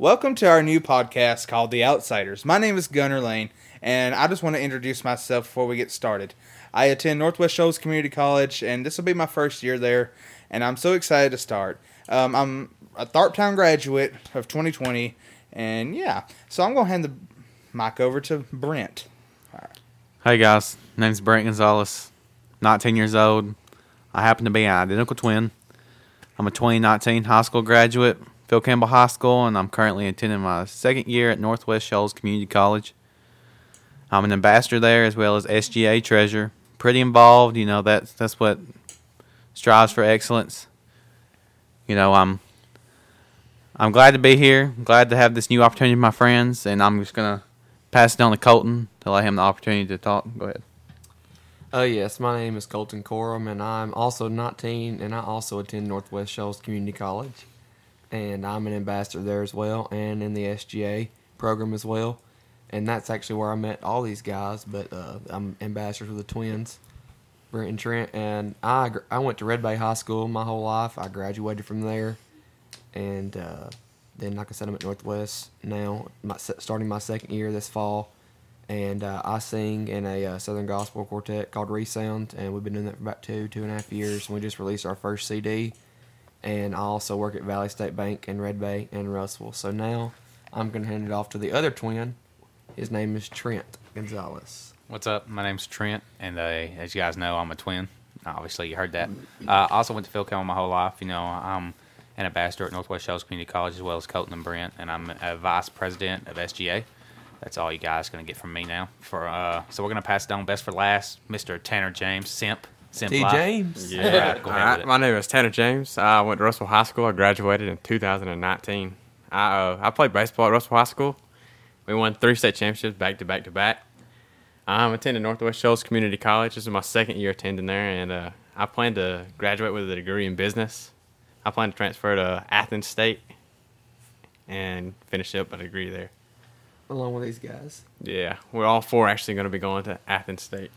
Welcome to our new podcast called The Outsiders. My name is Gunnar Lane, and I just want to introduce myself before we get started. I attend Northwest Shoals Community College, and this will be my first year there, and I'm so excited to start. Um, I'm a Tharptown graduate of 2020, and yeah, so I'm going to hand the mic over to Brent. Hey guys, my name's Brent Gonzalez, 19 years old. I happen to be an identical twin. I'm a 2019 high school graduate, Phil Campbell High School, and I'm currently attending my second year at Northwest Shoals Community College. I'm an ambassador there as well as SGA treasurer. Pretty involved, you know. That's that's what strives for excellence. You know, I'm I'm glad to be here. glad to have this new opportunity with my friends, and I'm just gonna pass it on to Colton to let him the opportunity to talk. Go ahead. Uh, yes, my name is Colton Corum, and I'm also 19, and I also attend Northwest Shoals Community College. And I'm an ambassador there as well, and in the SGA program as well. And that's actually where I met all these guys, but uh, I'm ambassador for the Twins, Brent and Trent. And I, I went to Red Bay High School my whole life. I graduated from there. And uh, then, like I said, I'm at Northwest now, my, starting my second year this fall and uh, I sing in a uh, Southern Gospel quartet called Resound, and we've been doing that for about two, two and a half years. And we just released our first CD, and I also work at Valley State Bank in Red Bay and Russell. So now I'm going to hand it off to the other twin. His name is Trent Gonzalez. What's up? My name's Trent, and uh, as you guys know, I'm a twin. Obviously, you heard that. Uh, I also went to Phil Campbell my whole life. You know, I'm an ambassador at Northwest Shoals Community College as well as Colton and Brent, and I'm a vice president of SGA that's all you guys gonna get from me now. For uh, so we're gonna pass it on best for last, Mr. Tanner James, Simp. Simp T. Life. James. Yeah. All right, go All ahead right, with it. my name is Tanner James. I went to Russell High School. I graduated in 2019. I uh, I played baseball at Russell High School. We won three state championships back to back to back. I'm attending Northwest Shoals Community College. This is my second year attending there, and uh, I plan to graduate with a degree in business. I plan to transfer to Athens State and finish up a degree there. Along with these guys. Yeah, we're all four actually going to be going to Athens State.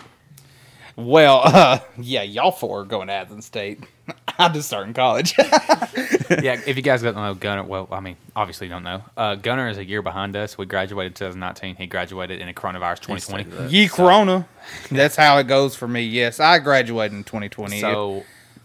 Well, uh, yeah, y'all four are going to Athens State. I'm just starting college. yeah, if you guys don't know Gunner, well, I mean, obviously you don't know. Uh, Gunner is a year behind us. We graduated in 2019. He graduated in a coronavirus 2020. Ye Corona. That's how it goes for me. Yes, I graduated in 2020. So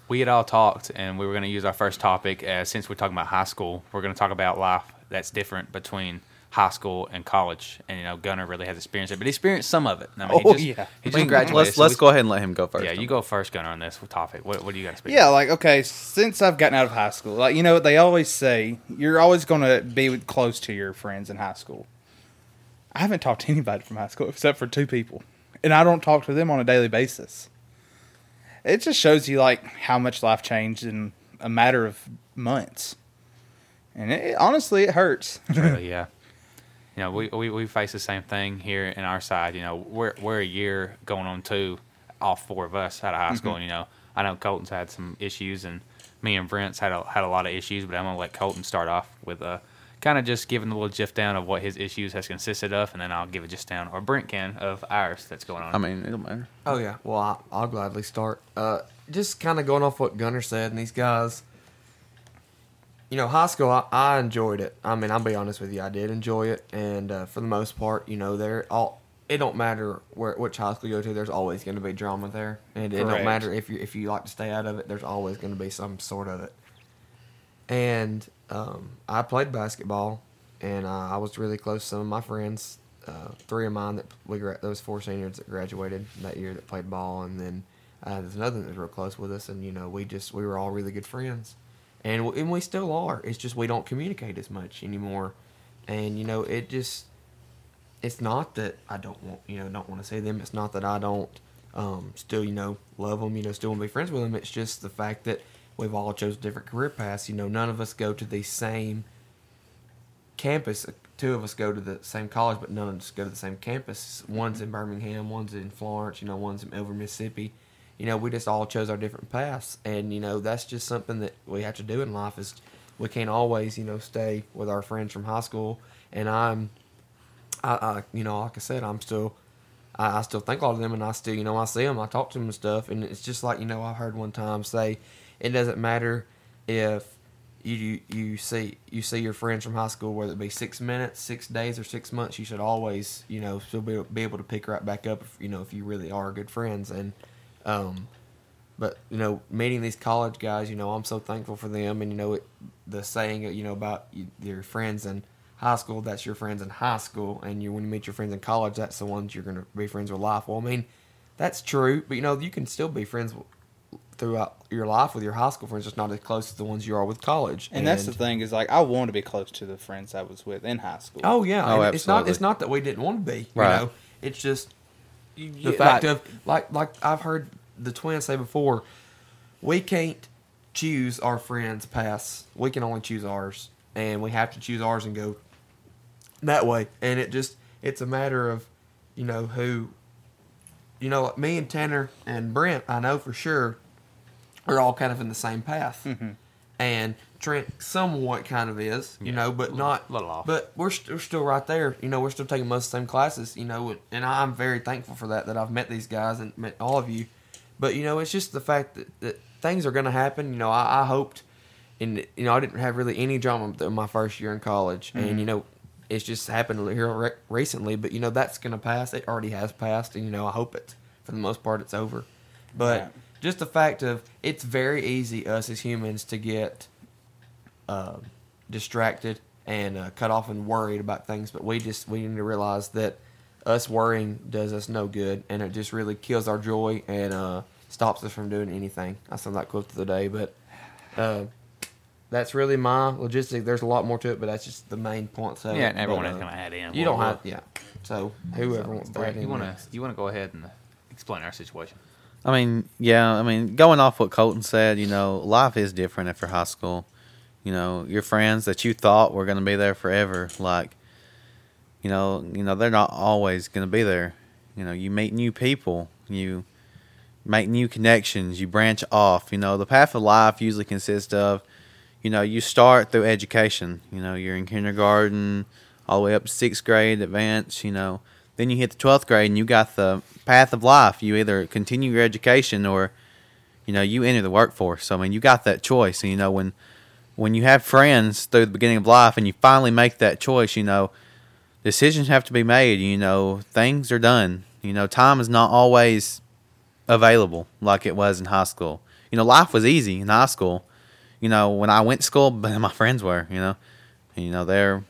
we had all talked, and we were going to use our first topic as since we're talking about high school, we're going to talk about life that's different between high school and college. And you know, Gunner really has experienced it, but he experienced some of it. I mean, Oh, he just, yeah. he just graduated. let's so let's we- go ahead and let him go first. Yeah, you go first, Gunner, on this topic. What, what do you got to speak? Yeah, about? like okay, since I've gotten out of high school, like you know, they always say you're always going to be close to your friends in high school. I haven't talked to anybody from high school except for two people, and I don't talk to them on a daily basis. It just shows you like how much life changed in a matter of months, and it, honestly, it hurts. really, yeah. You know, we, we, we face the same thing here in our side. You know, we're we're a year going on two, all four of us out of high school. And, you know, I know Colton's had some issues, and me and Brent's had a, had a lot of issues. But I'm gonna let Colton start off with uh, kind of just giving a little gif down of what his issues has consisted of, and then I'll give a gist down, or Brent can of ours that's going on. I mean, it don't matter. Oh yeah. Well, I, I'll gladly start. Uh, just kind of going off what Gunner said, and these guys. You know, high school, I, I enjoyed it. I mean, I'll be honest with you, I did enjoy it, and uh, for the most part, you know, they're all. It don't matter where which high school you go to. There's always going to be drama there, and it Correct. don't matter if you if you like to stay out of it. There's always going to be some sort of it. And um, I played basketball, and uh, I was really close to some of my friends. Uh, three of mine that we gra- those four seniors that graduated that year that played ball, and then uh, there's another that was real close with us, and you know we just we were all really good friends, and and we still are. It's just we don't communicate as much anymore, and you know it just it's not that I don't want you know don't want to see them. It's not that I don't um, still you know love them. You know still want to be friends with them. It's just the fact that we've all chose different career paths. You know none of us go to the same campus. Two of us go to the same college, but none of us go to the same campus. One's in Birmingham, one's in Florence. You know one's in over Mississippi. You know we just all chose our different paths, and you know that's just something that we have to do in life. Is we can't always you know stay with our friends from high school. And I'm I, I you know, like I said, I'm still, I, I still think all of them, and I still, you know, I see them, I talk to them and stuff, and it's just like you know, I heard one time say, it doesn't matter if you you see you see your friends from high school, whether it be six minutes, six days, or six months, you should always you know still be, be able to pick right back up. If, you know if you really are good friends and. Um, but you know, meeting these college guys, you know, I'm so thankful for them. And you know, it, the saying, you know, about your friends in high school, that's your friends in high school, and you when you meet your friends in college, that's the ones you're going to be friends with life. Well, I mean, that's true, but you know, you can still be friends w- throughout your life with your high school friends, just not as close as the ones you are with college. And, that's the thing is like I want to be close to the friends I was with in high school. Oh yeah, Oh, and it's not it's not that we didn't want to be. You Right. know, it's just the Yeah, fact like- of like like I've heard the twins say before, we can't choose our friends past. We can only choose ours, and we have to choose ours and go that way. And it just it's a matter of you know who, you know, like me and Tanner and Brent. I know for sure are all kind of in the same path, Mm-hmm. and Trent somewhat kind of is, you Yeah, know, but not little off. But we're, st- we're still right there. You know, we're still taking most of the same classes. You know, and I'm very thankful for that. That I've met these guys and met all of you. But you know, it's just the fact that, that things are going to happen. You know, I, I hoped, and you know, I didn't have really any drama in my first year in college, and mm-hmm. you know, it's just happened here re- recently. But you know, that's going to pass. It already has passed, and you know, I hope it for the most part it's over. But Yeah. just the fact of it's very easy us as humans to get uh, distracted and uh, cut off and worried about things. But we just we need to realize that us worrying does us no good, and it just really kills our joy and uh, stops us from doing anything. I sound like quote of the day, but uh, that's really my logistic. There's a lot more to it, but that's just the main points of it. Yeah, and everyone But, is uh, going to add in. You don't have, yeah. So whoever wants to add in you want to next. you want to go ahead and explain our situation? I mean, yeah, I mean, going off what Colton said, you know, life is different after high school. You know, your friends that you thought were going to be there forever, like, you know, you know, they're not always going to be there. You know, you meet new people, you make new connections, you branch off. You know, the path of life usually consists of, you know, you start through education. You know, you're in kindergarten, all the way up to sixth grade, advanced. You know, then you hit the twelfth grade, and you got the path of life. You either continue your education or, you know, you enter the workforce. So I mean, you got that choice. And you know, when when you have friends through the beginning of life, and you finally make that choice, you know, decisions have to be made. You know, things are done. You know, time is not always available like it was in high school. You know, life was easy in high school. You know, when I went to school, but my friends were. You know, and, you know they're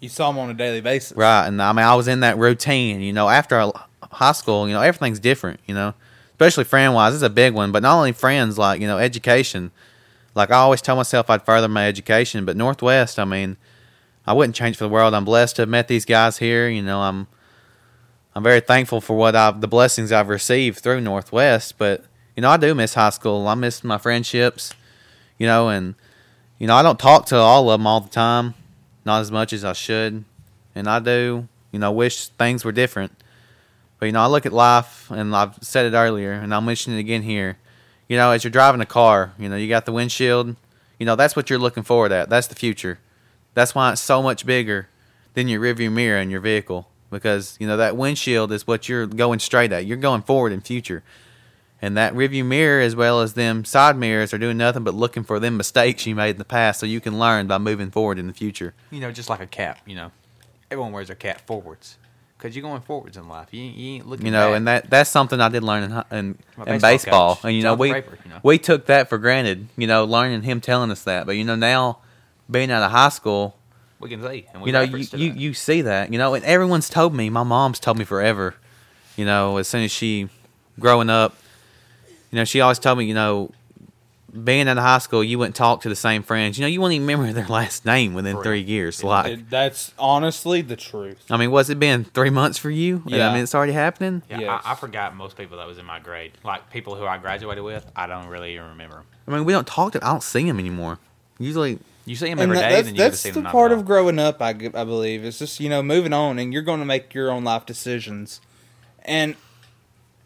You saw them on a daily basis. right, and I mean I was in that routine. You know, after high school, you know everything's different. You know, especially friend wise, it's a big one. But not only friends, like you know, education. Like I always tell myself, I'd further my education. But Northwest, I mean, I wouldn't change for the world. I'm blessed to have met these guys here. You know, I'm I'm very thankful for what I've the blessings I've received through Northwest. But you know, I do miss high school. I miss my friendships. You know, and you know, I don't talk to all of them all the time, not as much as I should, and I do. You know, wish things were different. But you know, I look at life, and I've said it earlier, and I'll mention it again here. You know, as you're driving a car, you know, you got the windshield. You know, that's what you're looking forward at. That's the future. That's why it's so much bigger than your rearview mirror in your vehicle because you know that windshield is what you're going straight at. You're going forward in future, and that rearview mirror as well as them side mirrors are doing nothing but looking for them mistakes you made in the past, so you can learn by moving forward in the future. You know, just like a cap. You know, everyone wears their cap forwards because you're going forwards in life. You, you ain't looking. You know, back. and that that's something I did learn in in, My in baseball baseball. And you know, we Draper, you know. we took that for granted. You know, learning him telling us that. But you know, now being out of high school, we can see. And we you know, you, you you see that. You know, and everyone's told me. My mom's told me forever. You know, as soon as she growing up, you know, she always told me. You know, being out of high school, you wouldn't talk to the same friends. You know, you wouldn't even remember their last name within For three years. Yeah. Like, It- that's honestly the truth. I mean, was it been? Three months for you? Yeah. I mean, it's already happening. Yeah, Yes. I, I forgot most people that was in my grade. Like people who I graduated with, I don't really even remember 'em. I mean, we don't talk to. I don't see them anymore. Usually, You see them every day And every that- day, that's then you get to that's see the them not part of growing up. I, I believe it's just you know moving on, and you're going to make your own life decisions, and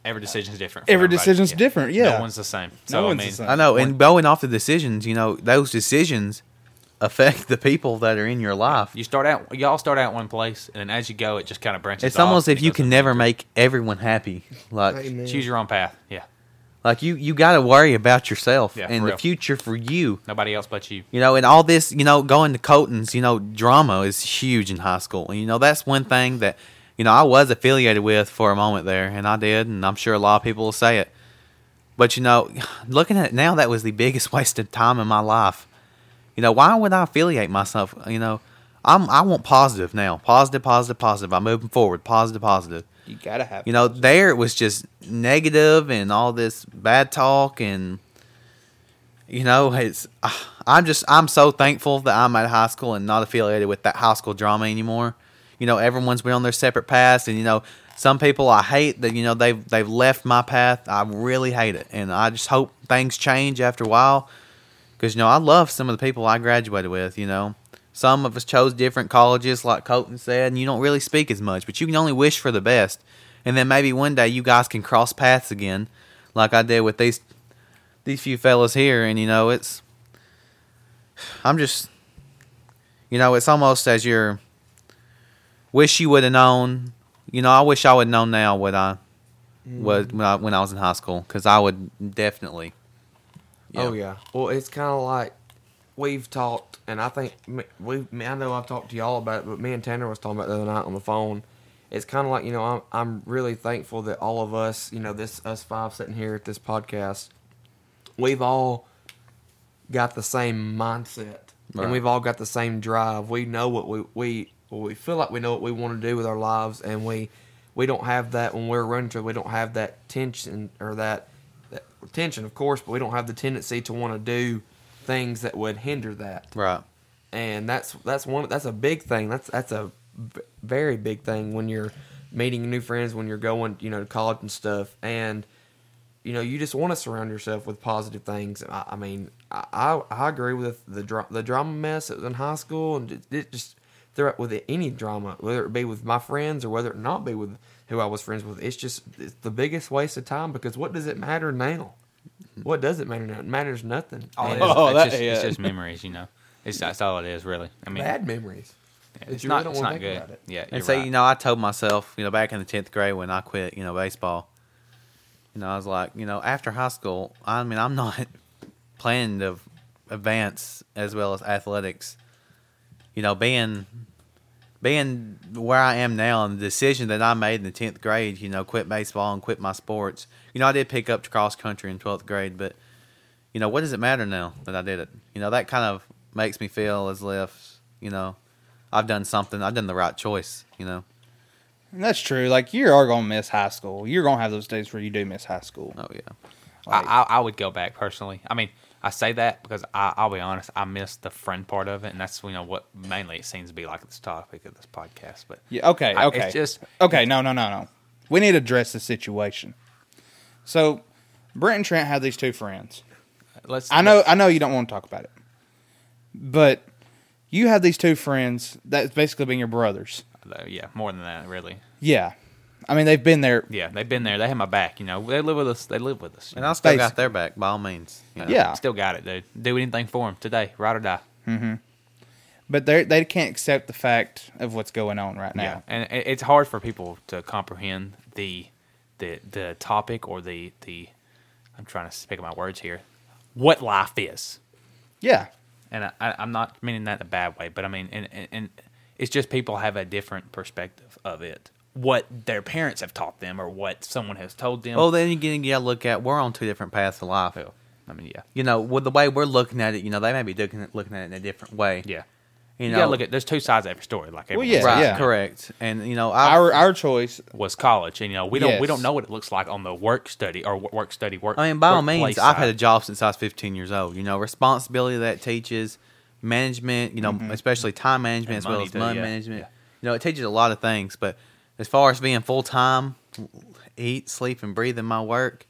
Every decision's different. Every everybody. decision's different, yeah. no one's the same. So No I one's mean, the same. I know, and going off the decisions, you know, those decisions affect the people that are in your life. you start out, y'all start out one place, and then as you go, it just kind of branches. It's off almost and if you can never another. make everyone happy. Like, Amen. choose your own path. Yeah, Like you, you got to worry about yourself Yeah, and the real. future for you. Nobody else but you. You know, and all this, you know, going to Colton's, you know, drama is huge in high school. And, you know, that's one thing that, you know, I was affiliated with for a moment there, and I did, and I'm sure a lot of people will say it. But, you know, looking at it now, that was the biggest waste of time in my life. You know, why would I affiliate myself? You know, I'm I want positive now. Positive, positive, positive. I'm moving forward. Positive, positive. You gotta have. You know, there it was just negative and all this bad talk and you know, it's I'm just I'm so thankful that I'm at high school and not affiliated with that high school drama anymore. You know, everyone's been on their separate paths and you know, some people I hate that you know they've they've left my path. I really hate it and I just hope things change after a while cuz you know, I love some of the people I graduated with, you know. Some of us chose different colleges, like Colton said, and you don't really speak as much, but you can only wish for the best. And then maybe one day you guys can cross paths again, like I did with these these few fellas here. And you know, it's I'm just, you know, it's almost as you're wish you would have known. You know, I wish I would have known now what I was mm. when I, when I was in high school, because I would definitely. Oh yeah. Well, it's kind of like we've talked, and I think we. I know I've talked to y'all about it, but me and Tanner was talking about it the other night on the phone. It's kind of like you know I'm I'm really thankful that all of us, you know, this us five sitting here at this podcast, we've all got the same mindset, Right. and we've all got the same drive. We know what we we well, we feel like we know what we want to do with our lives, and we we don't have that when we're running. to We don't have that tension or that that tension, of course, but we don't have the tendency to want to do things that would hinder that. Right. And that's that's one that's a big thing. That's that's a very big thing when you're meeting new friends, when you're going, you know, to college and stuff. And you know, you just want to surround yourself with positive things. I, I mean, I, I I agree with the dra- the drama mess that was in high school, and it, it just throughout with any drama, whether it be with my friends or whether it not be with who I was friends with. It's just it's the biggest waste of time because what does it matter now? What does it matter now? It matters nothing. All it And is, Oh, it's, that- just, yeah. it's just memories, you know. It's that's all it is, really. I mean, bad memories. yeah, it's not, really it's not good. about it. Yeah, And you're so, right. you know, I told myself, you know, back in the 10th grade when I quit, you know, baseball, you know, I was like, you know, after high school, I mean, I'm not planning to advance as well as athletics. You know, being being where I am now and the decision that I made in the 10th grade, you know, quit baseball and quit my sports. You know, I did pick up cross country in 12th grade, but, you know, what does it matter now that I did it? You know, that kind of makes me feel as if, you know, I've done something, I've done the right choice, you know. And that's true. Like you are gonna miss high school. You're gonna have those days where you do miss high school. Oh, yeah. I, Like- I, I would go back personally. I mean, I say that because I, I'll be honest, I miss the friend part of it, and that's you know what mainly it seems to be like this topic of this podcast. But Yeah. Okay. I- Okay. it's just okay. No. No. No. No. We need to address the situation. So, Brent and Trent have these two friends. let's. I know. I know you don't want to talk about it, but you have these two friends that's basically been your brothers. Yeah, more than that, really. Yeah. I mean, they've been there. Yeah, they've been there. They have my back. You know, they live with us. They live with us. And know. I still Basic. got their back by all means. you know. Yeah. still got it, dude. Do anything for them today, ride or die. Mm-hmm. but they they can't accept the fact of what's going on right now. Yeah, and it- it's hard for people to comprehend the the the topic or the the. I'm trying to pick my words here. What life is, Yeah, and I, I, I'm not meaning that in a bad way, but I mean, and, and, and it's just people have a different perspective of it. What their parents have taught them, or what someone has told them. Well, then again, you got to look at we're on two different paths of life. Well, I mean, yeah, You know, with the way we're looking at it, you know, they may be looking at, looking at it in a different way. yeah. You, You, know, gotta look at. There's two sides of every story. Like Well, yeah, right, yeah. correct. And you know, I've, our our choice. was college, and you know we don't we don't know what it looks like on the work study or work study work. I mean, by all means, workplace I've had a job since I was 15 years old. You know, responsibility that teaches management. You know, mm-hmm. especially time management And as well money as too, money yeah. management. Yeah. You know, it teaches a lot of things. But as far as being full time, eat, sleep, and breathe in my work,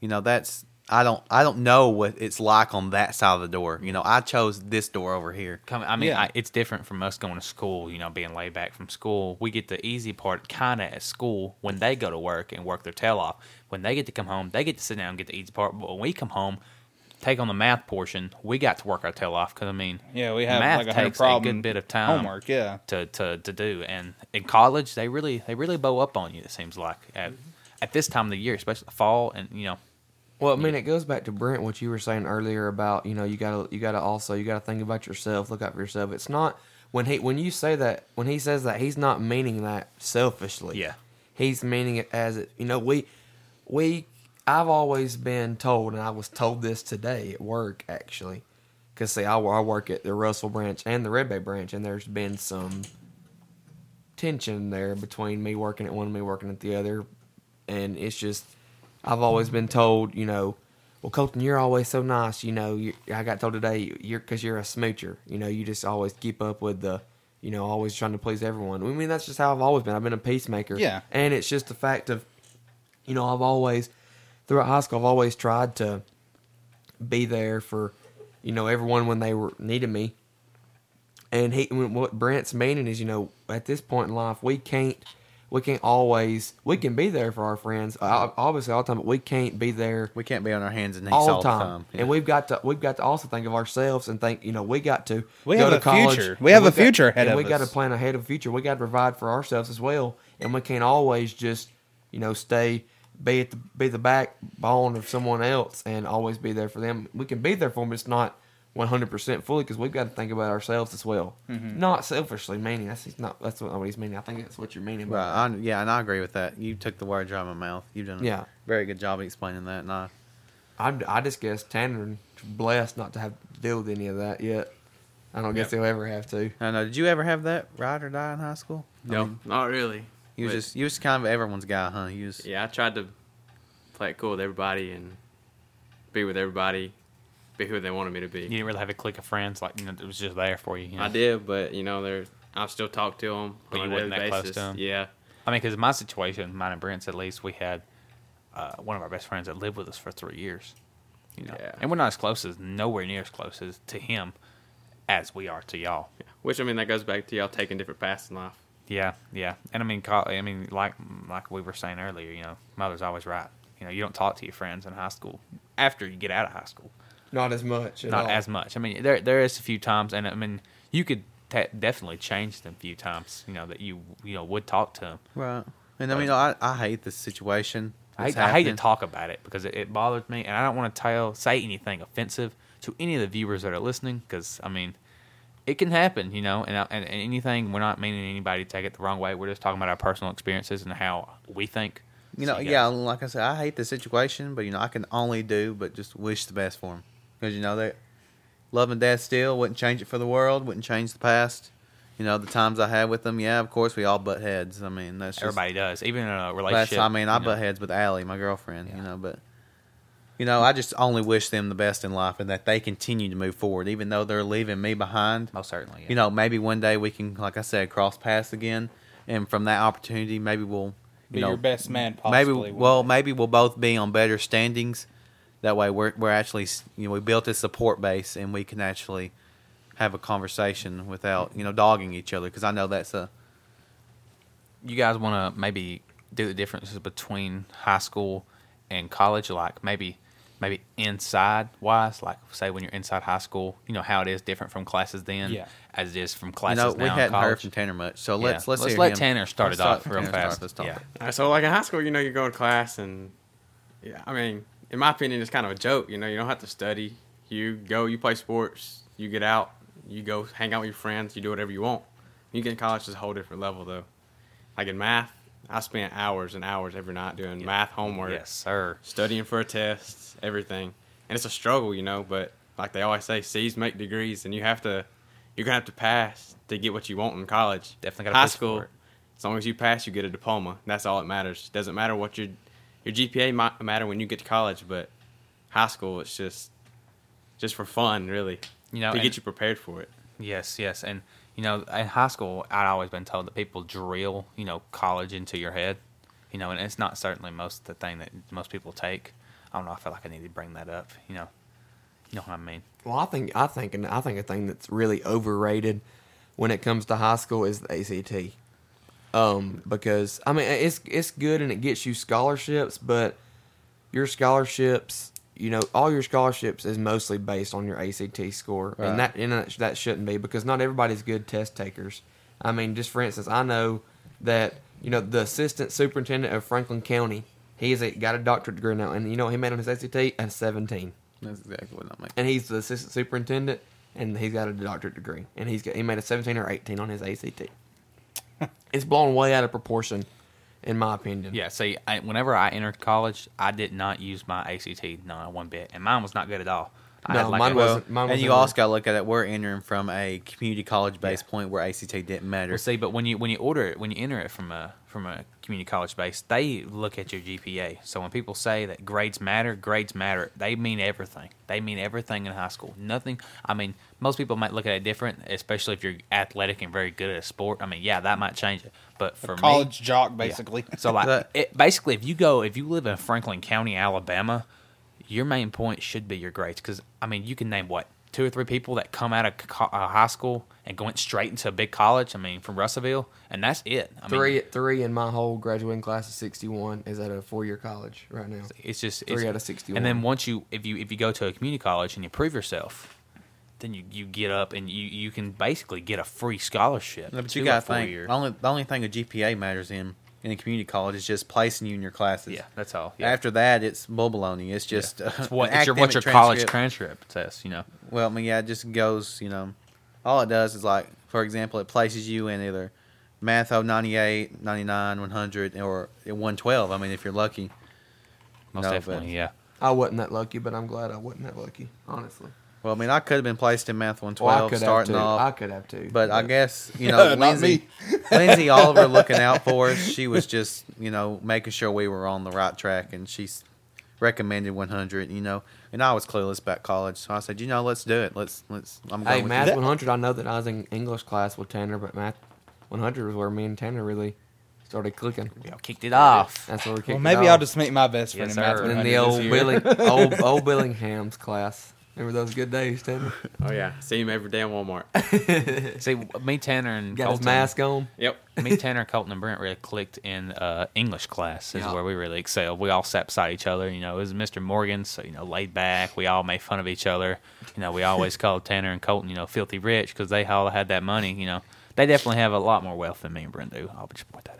you know, that's I don't I don't know what it's like on that side of the door. You know, I chose this door over here. Come, I mean, Yeah. I, it's different from us going to school. You know, being laid back from school, we get the easy part kind of at school when they go to work and work their tail off. When they get to come home, they get to sit down and get the easy part. But when we come home, take on the math portion, we got to work our tail off because I mean, Yeah, we have math like a takes problem a good bit of time homework. Yeah, to, to, to do. And in college, they really they really bow up on you. It seems like at at this time of the year, especially the fall, and you know, Well, I mean, it goes back to Brent what you were saying earlier about you know you gotta you gotta also you gotta think about yourself, look out for yourself. It's not when he when you say that when he says that he's not meaning that selfishly. Yeah. he's meaning it as it. You know, we we I've always been told, and I was told this today at work actually, because see, I, I work at the Russell branch and the Red Bay branch, and there's been some tension there between me working at one and me working at the other, and it's just I've always been told, you know, well, Colton, you're always so nice. You know, you, I got told today you're because you're a smoocher. You know, you just always keep up with the, you know, always trying to please everyone. I mean, that's just how I've always been. I've been a peacemaker. Yeah. and it's just the fact of, you know, I've always throughout high school, I've always tried to be there for, you know, everyone when they were needed me. And he, what Brent's meaning is, you know, at this point in life, we can't, we can't always, we can be there for our friends, uh, obviously all the time, but we can't be there We can't be on our hands and knees all all, the time. Yeah. And we've got to, we've got to also think of ourselves and think, you know, we got to We go have to a college. future. We have a got- future ahead and of we got to plan ahead of the future. We got to provide for ourselves as well, and we can't always just, you know, stay be at the be the backbone of someone else and always be there for them. We can be there for them, but it's not one hundred percent fully because we've got to think about ourselves as well. Mm-hmm. Not selfishly meaning. That's not. That's what, what he's meaning. I think that's what you're meaning. by Right, that. I, yeah, and I agree with that. You took the words out of my mouth. You've done a Yeah. very good job explaining that. And I, I, I just guess Tanner blessed not to have to deal with any of that yet. I don't guess Yep. he'll ever have to. I don't know. Did you ever have that ride or die in high school? I No, mean, not really. You was just you was kind of everyone's guy, huh? You was yeah. I tried to play it cool with everybody and be with everybody, be who they wanted me to be. You didn't really have a clique of friends, like you know, it was just there for you. you know? I did, but you know, there I still talk to them But on you a wasn't daily that close to them. Yeah, I mean, because my situation, mine and Brent's at least, we had uh, one of our best friends that lived with us for three years. You know, Yeah. and we're not as close as nowhere near as close as to him as we are to y'all. which I mean that goes back to y'all taking different paths in life. Yeah, yeah, and I mean, col- I mean, like like we were saying earlier, you know, mother's always right. You know, you don't talk to your friends in high school after you get out of high school, Not as much. At not all. as much. I mean, there there is a few times, and I mean, you could ta definitely change them a few times. You know, that you you know would talk to them. right. And I mean, I, I hate this situation. I hate, I hate to talk about it because it, it bothers me, and I don't want to tell say anything offensive to any of the viewers that are listening. Because I mean, it can happen, you know, and, and and anything. We're not meaning anybody to take it the wrong way. We're just talking about our personal experiences and how we think. You know, So yeah, like I said, I hate the situation, but you know, I can only do but just wish the best for him because you know that love and death still wouldn't change it for the world, wouldn't change the past. You know, the times I had with them, yeah, of course we all butt heads. I mean, that's just, Everybody does, even in a relationship. I mean, I you know. butt heads with Allie, my girlfriend. You know, but you know, I just only wish them the best in life and that they continue to move forward, even though they're leaving me behind. Most certainly, yeah. You know, maybe one day we can, like I said, cross paths again, and from that opportunity, maybe we'll, you Be know, your best man maybe possibly. one well, maybe we'll both be on better standings. That way, we're we're actually, you know, we built a support base, and we can actually have a conversation without, you know, dogging each other. Because I know that's a you guys want to maybe do the differences between high school and college, like maybe maybe inside wise, like say when you're inside high school, you know how it is different from classes then, Yeah. as it is from you classes know now we in hadn't heard from Tanner much, so let's let's, Let's hear let him. Tanner start Let's it off real Tanner start fast. this topic. Yeah. All right, so like in high school, you know, you go to class and yeah, I mean, in my opinion, it's kind of a joke. You know, you don't have to study. You go, you play sports, you get out, you go hang out with your friends, you do whatever you want. You get in college, it's a whole different level though. Like in math, I spent hours and hours every night doing math homework, Yes, sir. studying for a test, everything, and it's a struggle, you know. But like they always say, C's make degrees, and you have to, you're gonna have to pass to get what you want in college. Definitely gotta high school. it. As long as you pass, you get a diploma. That's all that matters. It Doesn't matter what your your GPA might matter when you get to college, but high school it's just just for fun, really, You know, to get you prepared for it. Yes, yes, and you know, in high school, I'd always been told that people drill, you know, college into your head, you know, and it's not certainly most the thing that most people take. I don't know. I feel like I need to bring that up. You know, you know what I mean. Well, I think I think and I think a thing that's really overrated when it comes to high school is the ACT. Um, because I mean it's it's good and it gets you scholarships, but your scholarships, you know, all your scholarships is mostly based on your ACT score, Right. and that and that, that shouldn't be because not everybody's good test takers. I mean, just for instance, I know that you know the assistant superintendent of Franklin County, He's a, got a doctorate degree now, and you know he made on his ACT at 17, That's exactly what I'm making. and he's the assistant superintendent, and he's got a doctorate degree, and he's got, he made a 17 or 18 on his ACT. it's blown way out of proportion, in my opinion. Yeah, see, I, whenever I entered college, I did not use my ACT not one bit, and mine was not good at all. I No, had like mine a- was- Well, wasn't- mine and wasn't you also got to look at it. We're entering from a community college based point where ACT didn't matter. Well, see, but when you when you order it, when you enter it from a from a community college base, they look at your GPA. So when people say that grades matter, grades matter. They mean everything. They mean everything in high school. Nothing. I mean, most people might look at it different, especially if you're athletic and very good at a sport. I mean, yeah, that might change it. But for me, College jock, yeah. basically. So like, it, basically, if you go, if you live in Franklin County, Alabama, your main point should be your grades. Because I mean, you can name what two or three people that come out of co- uh, high school and going straight into a big college. I mean, from Russellville, and that's it. I Three, Mean, three in my whole graduating class of 61 is at a four-year college right now. it's just three it's, out of 61. And then once you, if you if you go to a community college and you prove yourself. Then you, you get up and you, you can basically get a free scholarship. No, but you got to think. four-year. The only, the only thing a GPA matters in in a community college is just placing you in your classes. Yeah, that's all. Yeah. After that, it's bull baloney. It's just uh, it's what it's your, what's your academic college transcript. transcript test? You know. Well, I mean, yeah, it just goes, you know, all it does is like, for example, it places you in either Math 098, 99, 100, or 112. I mean, if you're lucky. Most No, but- definitely, yeah. I wasn't that lucky, but I'm glad I wasn't that lucky, honestly. Well, I mean, I could have been placed in Math 112 I could starting off. I could have too. But I guess you know Not Lindsay, Lindsay Oliver looking out for us. She was just you know making sure we were on the right track, and she's recommended 100. You know, and I was clueless about college, so I said, you know, let's do it. Let's let's. I'm going Hey, with Math you. 100, I know that I was in English class with Tanner, but Math 100 was where me and Tanner really started clicking. Y'all kicked it off. That's where we kicked it off. Well, it maybe off. I'll just meet my best friend Yes, in math. sir. And in the old. Billing, old, old Billingham's class. Remember those good days, Tanner? Oh yeah, see him every day in Walmart. See, me, Tanner, and Got Colton, his mask on. yep. me, Tanner, Colton, and Brent really clicked in uh, English class. Is Yeah. where we really excelled. We all sat beside each other. You know, it was Mr. Morgan, so you know, laid back. We all made fun of each other. You know, we always called Tanner and Colton, you know, filthy rich because they all had that money. You know, they definitely have a lot more wealth than me and Brent do. I'll just point that out there.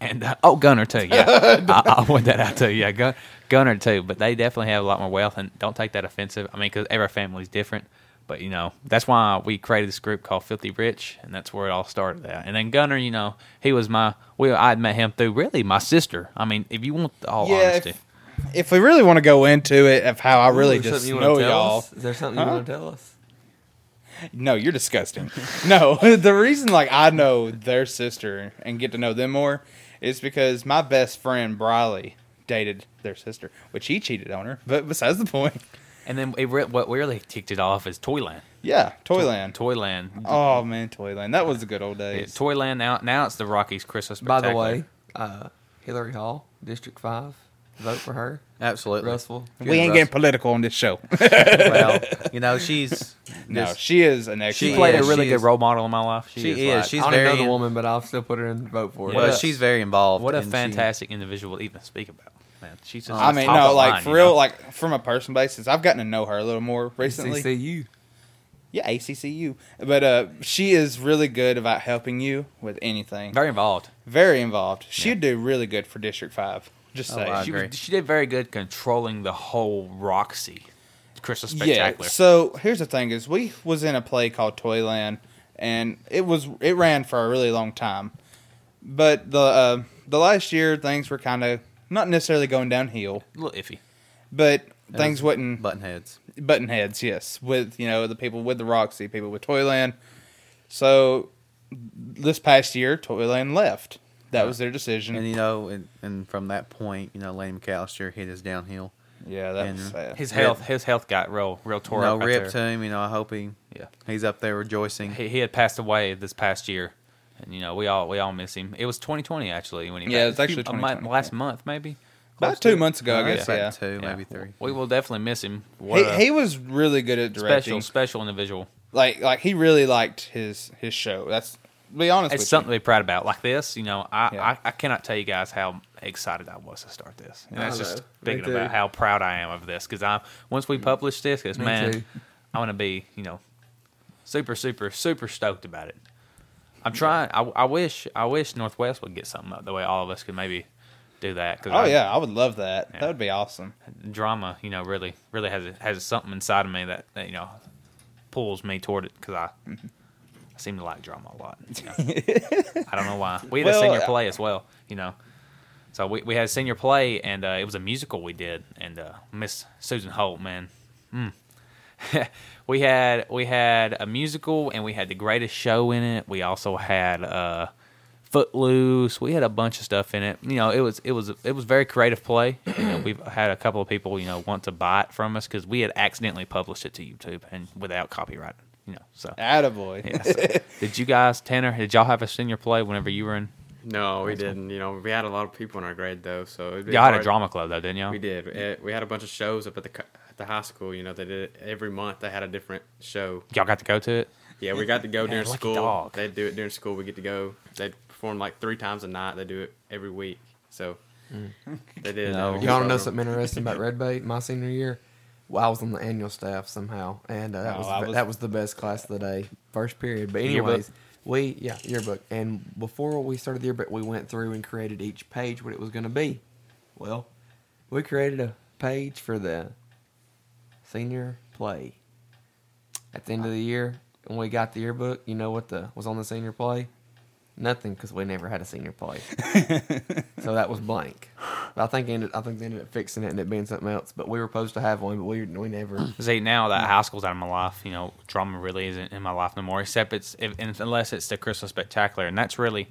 And uh, oh, Gunner too. Yeah, I, I'll point that out too. Yeah, Gun, Gunner too. But they definitely have a lot more wealth, and don't take that offensive. I mean, because every family's different. But you know, that's why we created this group called Filthy Rich, and that's where it all started. At. And then Gunner, you know, he was my. We I met him through really my sister. I mean, if you want all Yeah, honesty, if, if we really want to go into it of how I really Ooh, is there just something you know y'all, us? Is there something you Huh? want to tell us? no, you're disgusting. no, the reason like I know their sister and get to know them more is because my best friend Briley dated their sister, which he cheated on her. But besides the point, and then it, re- what really kicked it off is Toyland. yeah, Toyland. Toyland. Oh man, Toyland. That was the good old Yeah, days. Toyland now. Now it's the Roxy Christmas. By the way, uh, Hillary Hall, District 5. Vote for her. Absolutely. Russell. we ain't getting political on this show. well, you know, she's no, this- she is an She excellent. She played is, a really good is. role model in my life. She, She is. is. like- She's I don't even know very- the woman, but I'll still put her in the vote for it. well, What a- she's very involved. what a and she- fantastic individual to even speak about. Man, she's just I mean, top no, of like line, for real, know? like from a personal basis, I've gotten to know her a little more recently. CCU. Yeah, ACCU. But uh, she is really good about helping you with anything. very involved. Very involved. She'd Yeah. do really good for District Five. Just Oh, say. I She, was, she did very good controlling the whole Roxy Christmas yeah. Spectacular. So here's the thing: is we was in a play called Toyland, and it was it ran for a really long time. But the uh, the last year things were kind of not necessarily going downhill, a little iffy. but things wouldn't button heads. button heads, yes, with you know the people with the Roxy, people with Toyland. So this past year, Toyland left. That was their decision. And you know, and, and from that point, you know, Lane McAllister hit his downhill. yeah, that and sad. His health, his health got real, real tore no up. out rip there. to him. You know, I hope he Yeah, he's up there rejoicing. he, he had passed away this past year, and you know we all we all miss him. It was 2020 actually when he Yeah, passed. it's actually A month- 2020, last month maybe. About Close to two it. months ago, I guess. about Yeah, two, Yeah. maybe three. We will definitely miss him. What he a he was really good at directing. special, special individual. Like like he really liked his his show. That's to be honest It's with something to be proud about. Like this, you know, I, Yeah. I, I cannot tell you guys how excited I was to start this. And I that's just know. Me thinking about how proud I am of this because I once we mm. publish this, because man, too. I'm gonna be you know super super super stoked about it. I'm trying. I, I wish I wish Northwest would get something up the way all of us could maybe do that. Cause Oh I- yeah, I would love that. Yeah. That would be awesome. drama, you know, really, really has has something inside of me that, that you know pulls me toward it because I, mm-hmm. I seem to like drama a lot. You know? I don't know why. We had Well, a senior uh, play as well, you know. So we we had a senior play, and uh, it was a musical we did, and uh, Miss Susan Holt, man. Mm. we had we had a musical, and we had the greatest show in it. We also had uh, Footloose. We had a bunch of stuff in it. You know, it was it was it was very creative play. You know, we've had a couple of people you know want to buy it from us because we had accidentally published it to YouTube and without copyright. You know, so. Attaboy. Yeah, so did you guys, Tanner? Did y'all have a senior play whenever you were in? No, we didn't. You know, we had a lot of people in our grade though, so it'd be Y'all had a drama club though, didn't y'all? We did. Eh, We had a bunch of shows up at the at the high school. You know, they did it every month. They had a different show. Y'all got to go to it. Yeah, we got to go Man, during school. dog. They do it during school. We get to go. They perform like three times a night. They do it every week. So they did. No. You want to know something interesting about Red Bay? My senior year, well, I was on the annual staff somehow, and uh, that Oh, was, the- was- that was the best class of the day, first period. But Yearbook? anyways, we yeah yearbook, and before we started the yearbook, we went through and created each page what it was going to be. Well, we created a page for the senior play. At the end of the year, when we got the yearbook, you know what the was on the senior play? Nothing, because we never had a senior play. so that was blank. But I think ended, I think they ended up fixing it and it being something else. But we were supposed to have one, but we we never. See now that high school's out of my life, you know, drama really isn't in my life no more. Except it's if, unless it's the Christmas Spectacular, and that's really,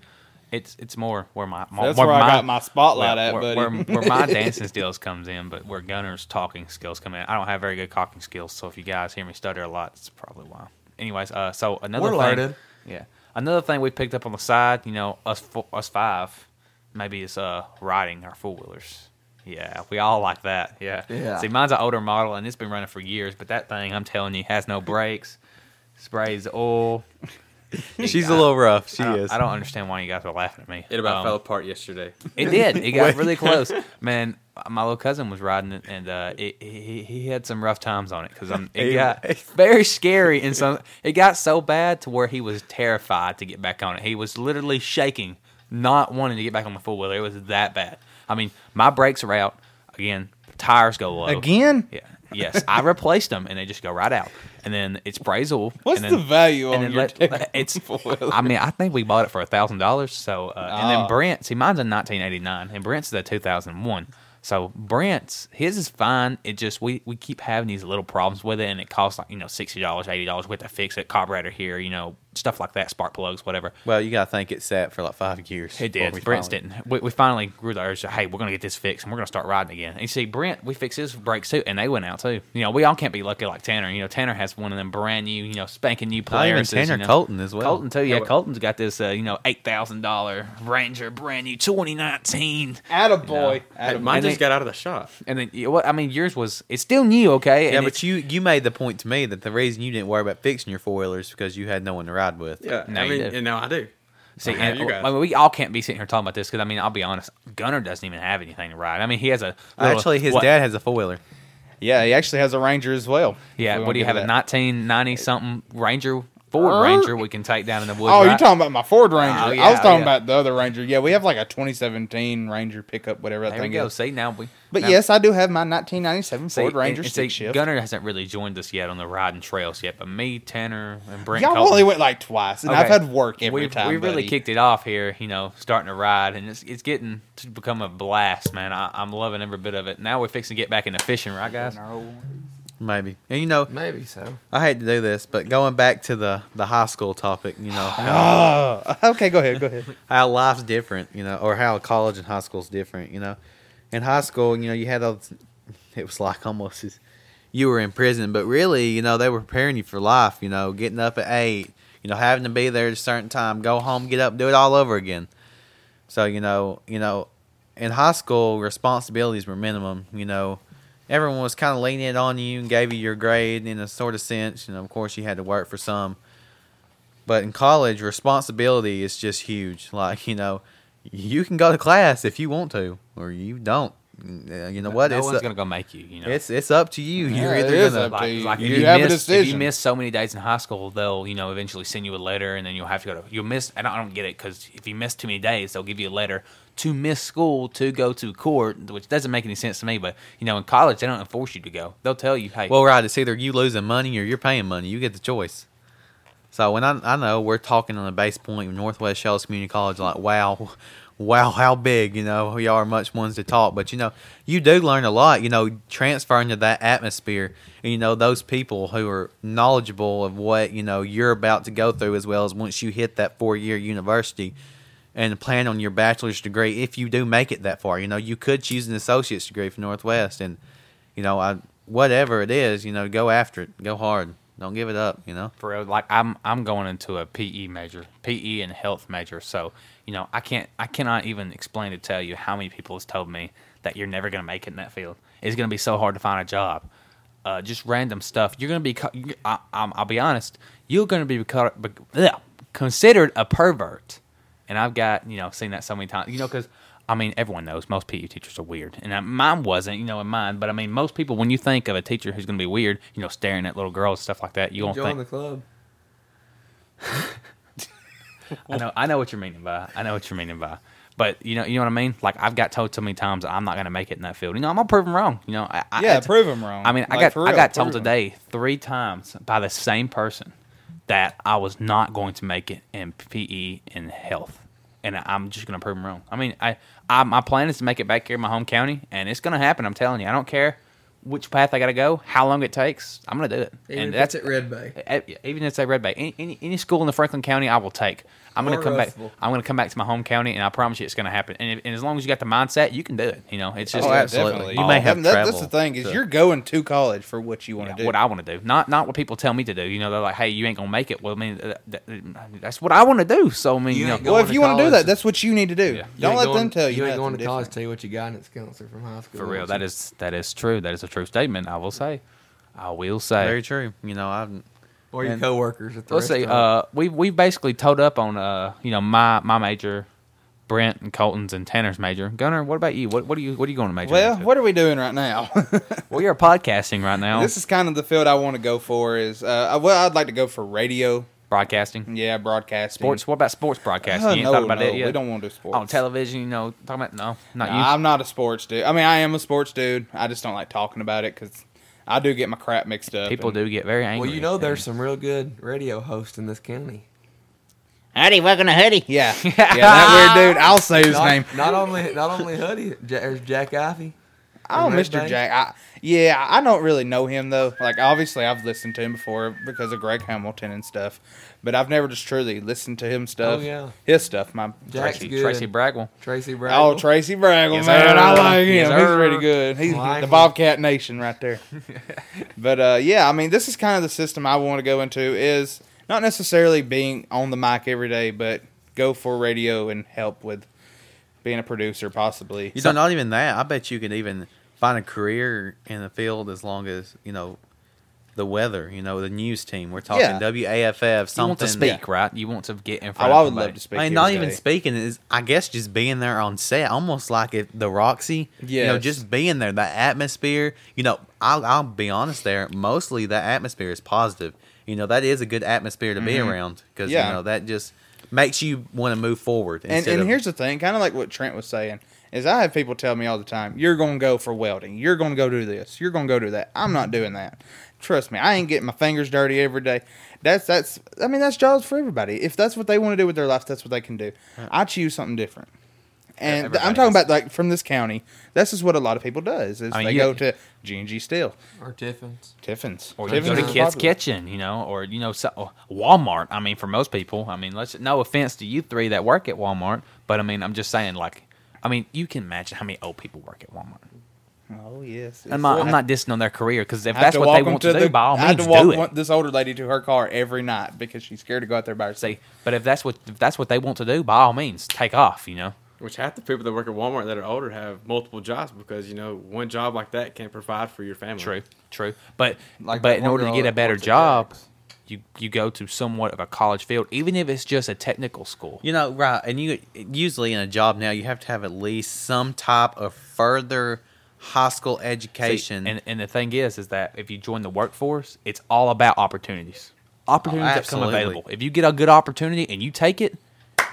it's it's more where my, my That's where, where I my, got my spotlight where, at, where, buddy. Where, where my dancing skills comes in, but where Gunner's talking skills come in. I don't have very good talking skills, so if you guys hear me stutter a lot, it's probably why. Anyways, uh, so another We're thing, learning. yeah, another thing we picked up on the side, you know, us fo- us five, maybe it's uh riding our four wheelers. Yeah, we all like that. Yeah. Yeah. See, mine's an older model and it's been running for years, but that thing, I'm telling you, has no brakes, sprays oil. She's a little rough. She I is. I don't understand why you guys are laughing at me. It about Um, fell apart yesterday. It did. It got really close. Man, my little cousin was riding it, and uh, it, he he had some rough times on it because it He- got very scary, and some it got so bad to where he was terrified to get back on it. He was literally shaking, not wanting to get back on the four wheeler. It was that bad. I mean, my brakes are out again. Tires go low Again? Yeah. Yes, I replaced them, and they just go right out. And then it's sprays oil. What's and then, the value on then your let, technical it's four-wheeler? I mean, I think we bought it for a thousand dollars. So, uh, and Ah. then Brent, see, mine's in 1989, and Brent's is a 2001. So Brent's his is fine. It just we we keep having these little problems with it, and it costs like you know sixty dollars, eighty dollars. We have to fix it, carburetor here, you know, stuff like that, spark plugs, whatever. well, you gotta think it sat for like five years. It before did. we Brent's finally- didn't. We, we finally grew the urge. To, hey, we're gonna get this fixed, and we're gonna start riding again. And you see, Brent, we fixed his brakes too, and they went out too. You know, we all can't be lucky like Tanner. You know, Tanner has one of them brand new, you know, spanking new Not even Polaris. Tanner, you know. Colton as well. Colton too. Yeah, yeah Colton's got this, uh, you know, eight thousand dollar Ranger, brand new, twenty nineteen. Attaboy. Hey, Attaboy. mine just got out of the shop. And then, you know what? I mean, yours was it's still new, okay? Yeah, And but you you made the point to me that the reason you didn't worry about fixing your four wheelers because you had no one to ride with. Yeah, No, I you mean, did. you know, I do. See, I and, you guys. I mean, we all can't be sitting here talking about this because I mean, I'll be honest, Gunner doesn't even have anything to ride. I mean, he has a little- Actually, his what- dad has a four wheeler. Yeah, he actually has a Ranger as well. Yeah, we what do you have? get A 1990 something Ranger, Ford Er? Ranger we can take down in the woods. Oh, you're talking about my Ford Ranger. Oh, I was talking yeah. about the other Ranger. Yeah, we have like a 2017 Ranger pickup, whatever that There we thing go. is. See now we. But now- yes, I do have my 1997 see, Ford Ranger and- and see, shift. Gunner hasn't really joined us yet on the riding trails yet, but me, Tanner, and Brent. Y'all Colton- only went like twice, and I've had work every We've, time. we really buddy. kicked it off here, you know, starting to ride, and it's it's getting to become a blast, man. I, I'm loving every bit of it. Now we're fixing to get back into fishing, right, guys? Maybe. And you know, Maybe so. I hate to do this, but going back to the the high school topic, you know, how, Oh, ah, okay, go ahead, go ahead. how life's different, you know, or how college and high school's different, you know. In high school, you know, you had those. It was like almost as you were in prison, but really, you know, they were preparing you for life. You know, getting up at eight, you know, having to be there at a certain time, go home, get up, do it all over again. So you know, you know, in high school, responsibilities were minimum. You know, everyone was kind of lenient on you and gave you your grade in a sort of sense. And of course, you had to work for some. But in college, responsibility is just huge. Like, you know, you can go to class if you want to, or you don't. uh, you know what? No it's one's gonna go make you. You know, it's it's up to you. Yeah, You're either gonna up to like, you. like You if you have a miss, if you miss so many days in high school, they'll you know eventually send you a letter, and then you'll have to go to you'll miss. And I don't get it because if you miss too many days, they'll give you a letter to miss school to go to court, which doesn't make any sense to me. But you know, in college, they don't enforce you to go. They'll tell you, hey, Well, right. It's either you losing money or you're paying money. You get the choice. So when I I know we're talking on the base point Northwest Shoals Community College, like wow, wow, how big you know y'all are much ones to talk, but you know you do learn a lot. You know, transferring to that atmosphere, and you know those people who are knowledgeable of what you know you're about to go through, as well as once you hit that four year university. And plan on your bachelor's degree if you do make it that far. You know, you could choose an associate's degree from Northwest, and you know, I whatever it is, you know, go after it, go hard, don't give it up. You know, for like I'm I'm going into a PE major, PE and health major. So you know, I can't I cannot even explain to tell you how many people has told me that you're never gonna make it in that field. It's gonna be so hard to find a job. Uh, just random stuff. You're gonna be. co- I, I'm, I'll be honest. You're be co- be- bleh, considered a pervert, and I've got you know seen that so many times. You know, because I mean everyone knows most PE teachers are weird, and uh, mine wasn't. You know, in mine, but I mean most people when you think of a teacher who's gonna be weird, you know, staring at little girls stuff like that, you don't Join think. the club. I know, I know what you're meaning by. I know what you're meaning by. But you know, you know what I mean. Like I've got told so many times I'm not going to make it in that field. You know, I'm gonna prove them wrong. You know, I, I, Yeah, I- them wrong. I mean, I got for I got prove told today three times by the same person that I was not going to make it in PE and health, and I'm just gonna prove them wrong. I mean, I, I my plan is to make it back here in my home county, and it's gonna happen. I'm telling you, I don't care which path I got to go, how long it takes. I'm gonna do it, Even and if that's it's at Red Bay. Eh, Even if it's at Red Bay, any, any, any school in the Franklin County, I will take. I'm gonna Or come back. I'm gonna come back to my home county, and I promise you, it's gonna happen. And, if, and as long as you got the mindset, you can do it. You know, it's just Oh, absolutely. absolutely. You may Oh, have that- travel. That's the thing is to- you're going to college for what you want yeah, to do. what I want to do, not not what people tell me to do. You know, they're like, "Hey, you ain't gonna make it." Well, I mean, that, that's what I want to do. So I mean, you, You know, well, if you want to do that, that's what you need to do. Yeah. Don't let going- them tell you. You ain't going to college. Tell you what your it's counselor from high school. for real, wants that you- is that is true. That is a true statement. I will say. I will say. very true. You know, I've Or your and- coworkers at the Let's see. restaurant. Uh, we we basically towed up on uh, you know, my my major, Brent and Colton's and Tanner's major. Gunner, what about you? What what are you what are you going to major? Well, into? what are we doing right now? Well, you're podcasting right now. this is kind of the field I want to go for. Is uh, well, I'd like to go for radio. Broadcasting. Yeah, broadcasting. Sports. What about sports broadcasting? Uh, you ain't no, thought about no, that yet? we don't want to do sports on television. You know, talking about no, not No, you. I'm not a sports dude. I mean, I am a sports dude. I just don't like talking about it because I do get my crap mixed up. People and- do get very angry. well, you know, there's some real good radio hosts in this county. Howdy, welcome to Huddy. Yeah, yeah, that weird dude. I'll say his not, name. Not only, not only Huddy. Ja- There's Jack Ivey. Oh, Mr. Bay? Jack. I, yeah, I don't really know him though. Like, obviously, I've listened to him before because of Greg Hamilton and stuff, but I've never just truly listened to him stuff. Oh, yeah. his stuff. My Jack's Tracy, good. Tracy Bragwell. Tracy Bragg. oh, Tracy Braggle, Yes, man, sir. I like him. Yes, He's sir. pretty good. He's Like the him. Bobcat Nation right there. but uh, yeah, I mean, this is kind of the system I want to go into. Is not necessarily being on the mic every day, but go for radio and help with being a producer, possibly. You know, not even that. I bet you could even find a career in the field as long as you know the weather. You know, the news team. We're talking Yeah. WAFF. Something. You want to speak, right? You want to get in Oh, front. I would somebody. love to speak. I mean, every not even day. speaking is, I guess, just being there on set, almost like the Roxy. You know, Yes. just being there, that atmosphere. You know, I'll, I'll be honest. There, mostly that atmosphere is positive. You know, that is a good atmosphere to be around because Mm-hmm. Yeah. you know that just makes you want to move forward. And, instead and of- here's the thing, kind of like what Trent was saying, is I have people tell me all the time, "You're going to go for welding. You're going to go do this. You're going to go do that." I'm not doing that. Trust me, I ain't getting my fingers dirty every day. That's that's. I mean, that's jobs for everybody. If that's what they want to do with their life, that's what they can do. I choose something different. And everybody I'm talking has- about like from this county. This is what a lot of people does is I mean, they you- go to G and G Steel, Or Tiffin's. Tiffins, Or you Tiffins go to is Kids popular. Kitchen, you know, or you know, so, or Walmart. I mean, for most people, I mean, let's no offense to you three that work at Walmart, but I mean, I'm just saying, like, I mean, you can imagine how many old people work at Walmart. Oh yes, I'm not, I'm not dissing on their career because if that's what they want to, do, the- by all I have means, to walk do it. one- this older lady to her car every night because she's scared to go out there by herself. See, but if that's what if that's what they want to do, by all means, take off. You know, Which half the people that work at Walmart that are older have multiple jobs because you know one job like that can't provide for your family. true, true. But Like but in order to get a better job, Jack's. You you go to somewhat of a college field, even if it's just a technical school. You know, right? And you usually in a job now, you have to have at least some type of further high school See, education. and and the thing is, is that if you join the workforce, it's all about opportunities. Opportunities that come available. If you get a good opportunity and you take it,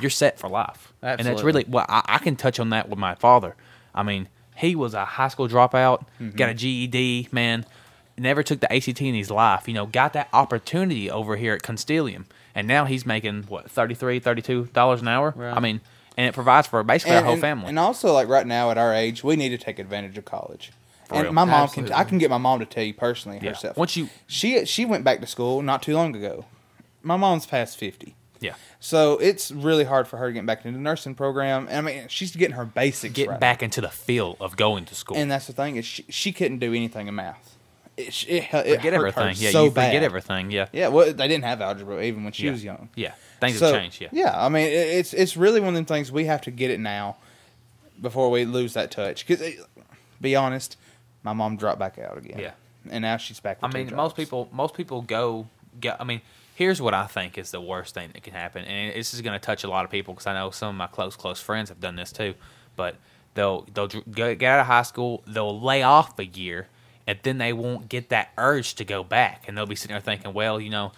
you're set for life. And that's really well. I, I can touch on that with my father. I mean, he was a high school dropout, Mm-hmm. got a GED, man. Never took the ACT in his life. You know, got that opportunity over here at Constellium, and now he's making what $33, 32 dollars an hour. Right. I mean, and it provides for basically our whole family. And also, like right now at our age, we need to take advantage of college. and real. my mom Absolutely. can, I can get my mom to tell you personally Yeah. herself. Once you- she she went back to school not too long ago. My mom's past fifty, yeah, so it's really hard for her to get back into the nursing program. And I mean, she's getting her basics get right. back into the feel of going to school. And that's the thing is she, she couldn't do anything in math. It, it, it forget everything. Yeah, so you forget bad. everything. Yeah, Yeah, well, they didn't have algebra even when she yeah. was young. Yeah, things So, have changed. Yeah, yeah. I mean, it, it's it's really one of them things we have to get it now before we lose that touch. Because, eh, be honest, my mom dropped back out again. Yeah. and now she's back. I mean, most jobs. people, most people go, go. I mean, here's what I think is the worst thing that can happen, and this is going to touch a lot of people because I know some of my close, close friends have done this too. But they'll they'll get out of high school, they'll lay off a year, and then they won't get that urge to go back, and they'll be sitting there thinking, well, you know.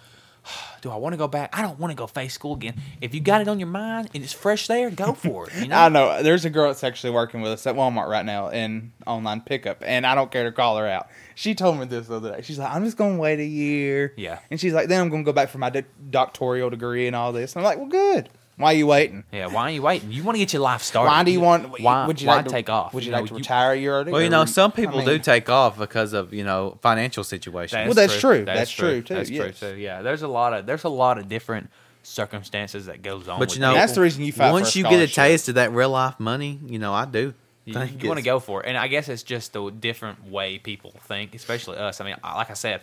Do I want to go back? I don't want to go face school again. If you got it on your mind and it's fresh there, go for it. You know? I know there's a girl that's actually working with us at Walmart right now in online pickup, and I don't care to call her out. She told me this the other day. She's like, "I'm just gonna wait a year." Yeah. and she's like, "Then I'm gonna go back for my do- doctoral degree and all this." And I'm like, "Well, good. Why are you waiting? Yeah, why are you waiting? You want to get your life started. Why do you want? Why, would you why like to, take off? Would you, know, like to retire a year early? well, you know, would- some I people mean, do take off because of you know financial situations. Well, that's true. That's true, too, That's yes. true too. Yeah, there's a lot of there's a lot of different circumstances that goes on. But you know, And that's the reason you fight for once a you get a taste of that real life money, you know, I do. you, think want to go for it, and I guess it's just the different way people think, especially us. I mean, like I said,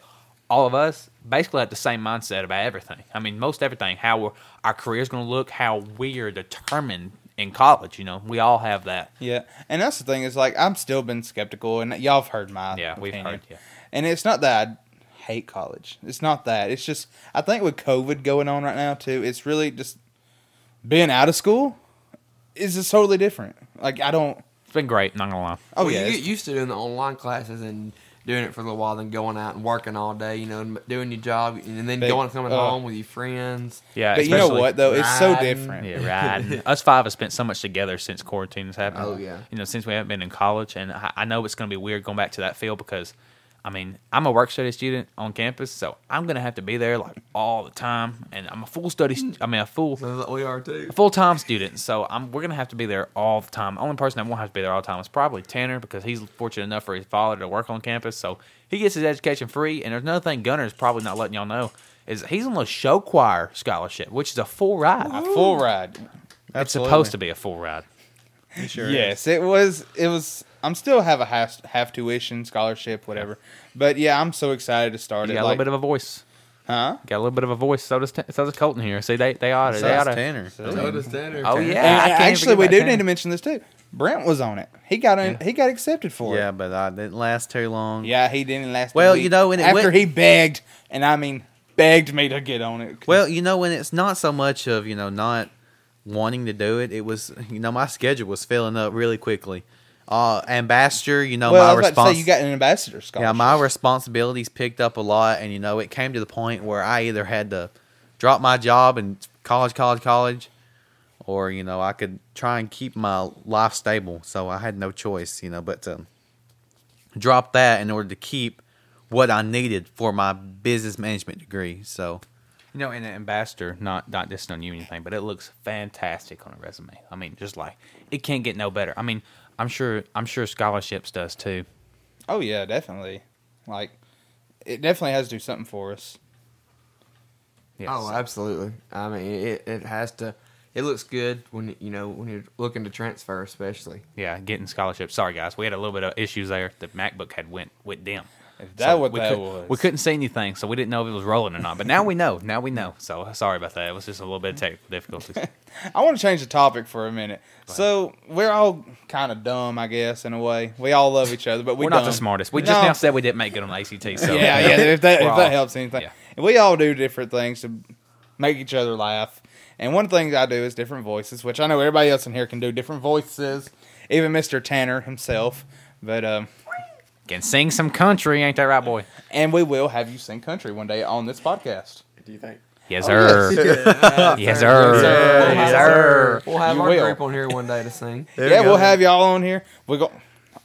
all of us basically have the same mindset about everything. I mean, most everything, how we're, our career's going to look, how we are determined in college. You know, we all have that. Yeah, and that's the thing is like I'm still been skeptical, and y'all have heard my Yeah, we've heard, yeah. And it's not that I hate college. It's not that. It's just I think with COVID going on right now too, it's really just being out of school is just totally different. Like I don't. It's been great. Not gonna lie. Oh Well, yeah, you get used to doing the online classes and doing it for a little while, then going out and working all day. You know, doing your job, and then Big- going coming uh, home with your friends. Yeah, but you know what though? It's so different. Yeah, right. Us five have spent so much together since quarantine has happened. Oh, yeah. You know, since we haven't been in college, and I, I know it's going to be weird going back to that field because, I mean, I'm a work study student on campus, so I'm going to have to be there like all the time, and I'm a full study. st- I mean, a full So we are too. full time student, so I'm we're gonna have to be there all the time. The only person that won't have to be there all the time is probably Tanner because he's fortunate enough for his father to work on campus, so he gets his education free. And there's another thing Gunner's probably not letting y'all know is he's on the show choir scholarship, which is a full ride. A full ride. It's supposed to be a full ride. Sure yes, it was. It was. I'm still have a half half tuition scholarship, whatever. But yeah, I'm so excited to start You it. got a like, little bit of a voice. huh? Got a little bit of a voice. So does so does Colton here. See, they they ought to. So They ought does to. Tanner. So does Tanner. Oh, Tanner. yeah. And I can't actually, forget we about do Tanner. need to mention this too. Brent was on it. He got in, he got accepted for it. Yeah, it. but I didn't last too long. Yeah, he didn't last. a Well, week. you know, when it after went- he begged, and I mean begged me to get on it. Well, you know, when it's not so much of you know not wanting to do it, it was you know my schedule was filling up really quickly. Uh, ambassador, you know well, my was about to response. say you got an ambassador scholarship. yeah, my responsibilities picked up a lot, and you know it came to the point where I either had to drop my job and college, college, college, or you know I could try and keep my life stable. So I had no choice, you know, but to drop that in order to keep what I needed for my business management degree. So You know, and an ambassador, not not dissing on you or anything, but it looks fantastic on a resume. I mean, just like it can't get no better. I mean, I'm sure I'm sure scholarships does too. oh yeah, definitely. Like it definitely has to do something for us. Yes. Oh, absolutely. I mean, it, it has to. It looks good when you know when you're looking to transfer, especially. yeah, getting scholarships. Sorry guys, we had a little bit of issues there. The MacBook had went went dim. If that what we that could- was. We couldn't see anything, so we didn't know if it was rolling or not. But now we know. Now we know. So sorry about that. It was just a little bit of technical difficulties. I want to change the topic for a minute. So we're all kind of dumb, I guess, in a way. We all love each other, but we We're not the smartest. We just No. now said we didn't make it on the ACT. So yeah, yeah. If that if that all- helps anything. yeah. we all do different things to make each other laugh. And one thing I do is different voices, which I know everybody else in here can do different voices, even Mr. Tanner himself. But um, Can sing some country, ain't that right, boy? and we will have you sing country one day on this podcast. Do you think? Yes, sir. Yes, sir. We'll Yes, have, sir. we'll have You our will. group on here one day to sing. yeah, we'll have y'all on here. We go.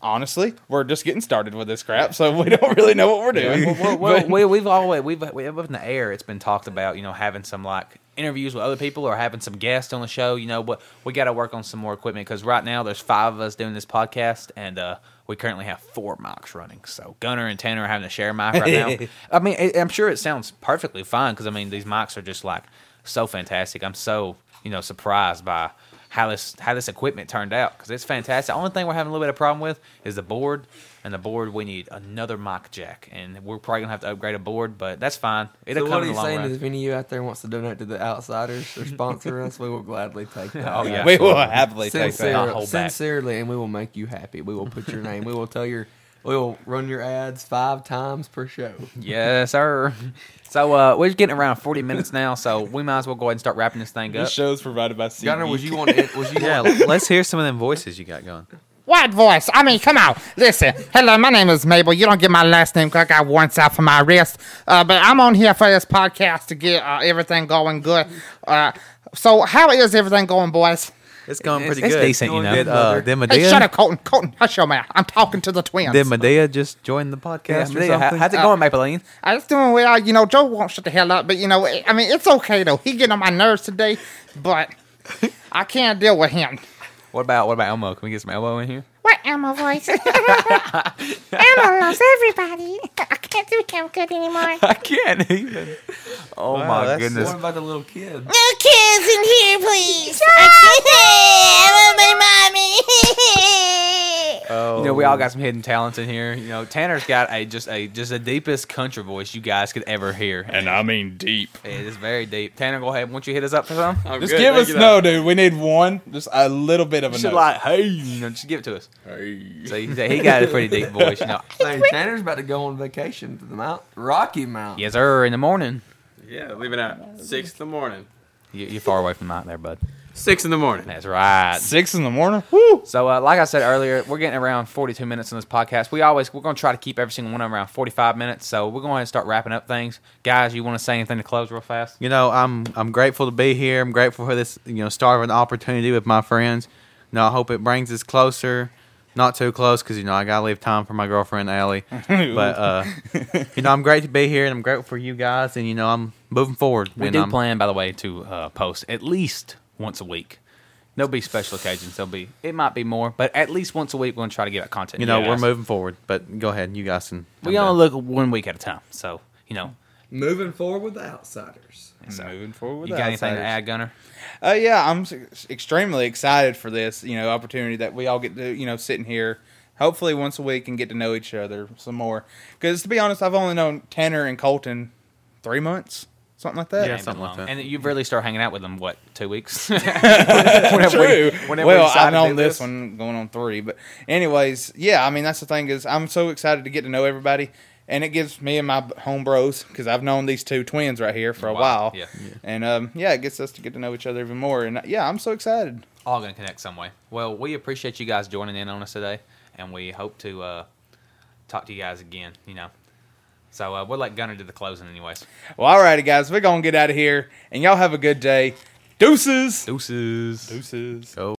Honestly, we're just getting started with this crap, so we don't really know what we're doing. well, well, we, we've always we've we up in the air. It's been talked about, you know, having some like interviews with other people or having some guests on the show. You know, but we got to work on some more equipment because right now there's five of us doing this podcast, and uh, we currently have four mics running. So Gunner and Tanner are having to share a mic right now. I mean, I, I'm sure it sounds perfectly fine because I mean these mics are just like so fantastic. I'm so you know surprised by how this how this equipment turned out because it's fantastic. The only thing we're having a little bit of problem with is the board, and the board we need another mic jack, and we're probably gonna have to upgrade a board, but that's fine. It'll So come what he's saying run. is, if any of you out there wants to donate to the Outsiders or sponsor us, we will gladly take that. Oh, yeah. we will absolutely. happily take that. Not sincerely, and we will make you happy. We will put your name. We will tell your. We will run your ads five times per show. yes, sir. So uh, we're getting around 40 minutes now, so we might as well go ahead and start wrapping this thing up. This show's provided by CB. Gunner, was you want to? Was you? Yeah, let's hear some of them voices you got going. What voice? I mean, come on. Listen. Hello, my name is Mabel. You don't get my last name 'cause I got warrants out for my arrest. Uh, but I'm on here for this podcast to get uh, everything going good. Uh, so how is everything going, boys? It's going It's- pretty it's good. decent, you know. Did, uh, did Hey, shut up, Colton. Colton, hush your mouth. I'm talking to the twins. did Madea just join the Yeah, podcast or Madea, how- something? how's it Uh, going, Mapeline? I was doing well. You know, Joe won't shut the hell up, but you know, I mean, it's okay though. He getting on my nerves today, but I can't deal with him. What about what about Elmo? Can we get some Elmo in here? What Elmo voice? Elmo loves everybody. I can't do him good anymore. I can't even. Oh Wow, my that's- goodness. What about the little kids? No kids in here, please. Oh, You know, we all got some hidden talents in here. You know, Tanner's got a just a just the deepest country voice you guys could ever hear. and I mean deep. It is very deep. Tanner, go ahead. Won't you hit us up for some? I'm Just good, give thank us you, no, dude. We need one, just a little bit of a You should note. like, hey, you know, just give it to us. Hey. So he, he got a pretty deep voice, you know. Hey, Tanner's about to go on vacation to the Mount Rocky Mountain. Yes, sir. In the morning, Yeah, leaving at six in the morning. you, you're far away from that there, bud. Six in the morning. That's right. Six in the morning. Woo! So, uh, like I said earlier, we're getting around 42 minutes on this podcast. We always we're going to try to keep every single one around 45 minutes. So we're going to start wrapping up things. Guys, you want to say anything to close real fast? You know, I'm I'm grateful to be here. I'm grateful for this, you know, start of an opportunity with my friends. You know, I hope it brings us closer. Not too close because you know I gotta leave time for my girlfriend Allie. But uh, you know, I'm great to be here, and I'm grateful for you guys. And you know, I'm moving forward. We and do I'm- plan, by the way, to uh, post at least once a week. There'll be special occasions. There'll be it might be more, but at least once a week we're going to try to get out content. You know, you we're moving forward. But go ahead, you guys can. We I'm only look one week at a time. So you know, Moving forward with the Outsiders. so Moving forward. with you the got anything to outsiders. add, Gunner? Uh, yeah, I'm s- extremely excited for this, you know, opportunity that we all get to, you know, sitting here, hopefully once a week and get to know each other some more. Because to be honest, I've only known Tanner and Colton three months, something like that. Yeah, Ain't something like that. And you've really started hanging out with them what two weeks? whenever True. We, whenever well, decided I've to do known this one going on three, but anyways, yeah. I mean, that's the thing is, I'm so excited to get to know everybody, and it gives me and my home bros because I've known these two twins right here for a Wow, while, yeah. and um, yeah, it gets us to get to know each other even more, and yeah, I'm so excited. all going to connect some way. Well, we appreciate you guys joining in on us today, and we hope to uh, talk to you guys again. You know, so uh, we'll let Gunner do the closing, anyways. Well, alrighty, guys, we're gonna get out of here, and y'all have a good day. Deuces. Deuces. Deuces. Go.